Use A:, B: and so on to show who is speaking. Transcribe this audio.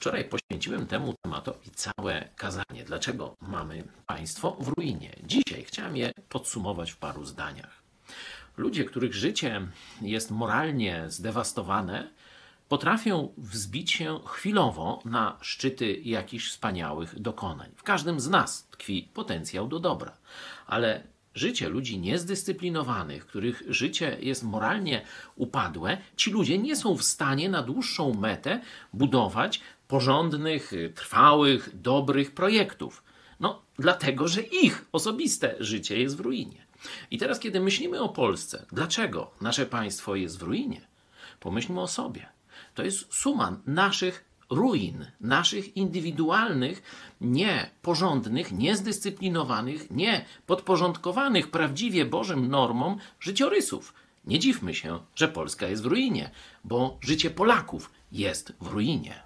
A: Wczoraj poświęciłem temu tematowi całe kazanie. Dlaczego mamy państwo w ruinie? Dzisiaj chciałem je podsumować w paru zdaniach. Ludzie, których życie jest moralnie zdewastowane, potrafią wzbić się chwilowo na szczyty jakichś wspaniałych dokonań. W każdym z nas tkwi potencjał do dobra, ale życie ludzi niezdyscyplinowanych, których życie jest moralnie upadłe, ci ludzie nie są w stanie na dłuższą metę budować porządnych, trwałych, dobrych projektów. No, dlatego, że ich osobiste życie jest w ruinie. I teraz, kiedy myślimy o Polsce, dlaczego nasze państwo jest w ruinie? Pomyślmy o sobie. To jest suma naszych ruin, naszych indywidualnych, nieporządnych, niezdyscyplinowanych, nie podporządkowanych prawdziwie Bożym normom życiorysów. Nie dziwmy się, że Polska jest w ruinie, bo życie Polaków jest w ruinie.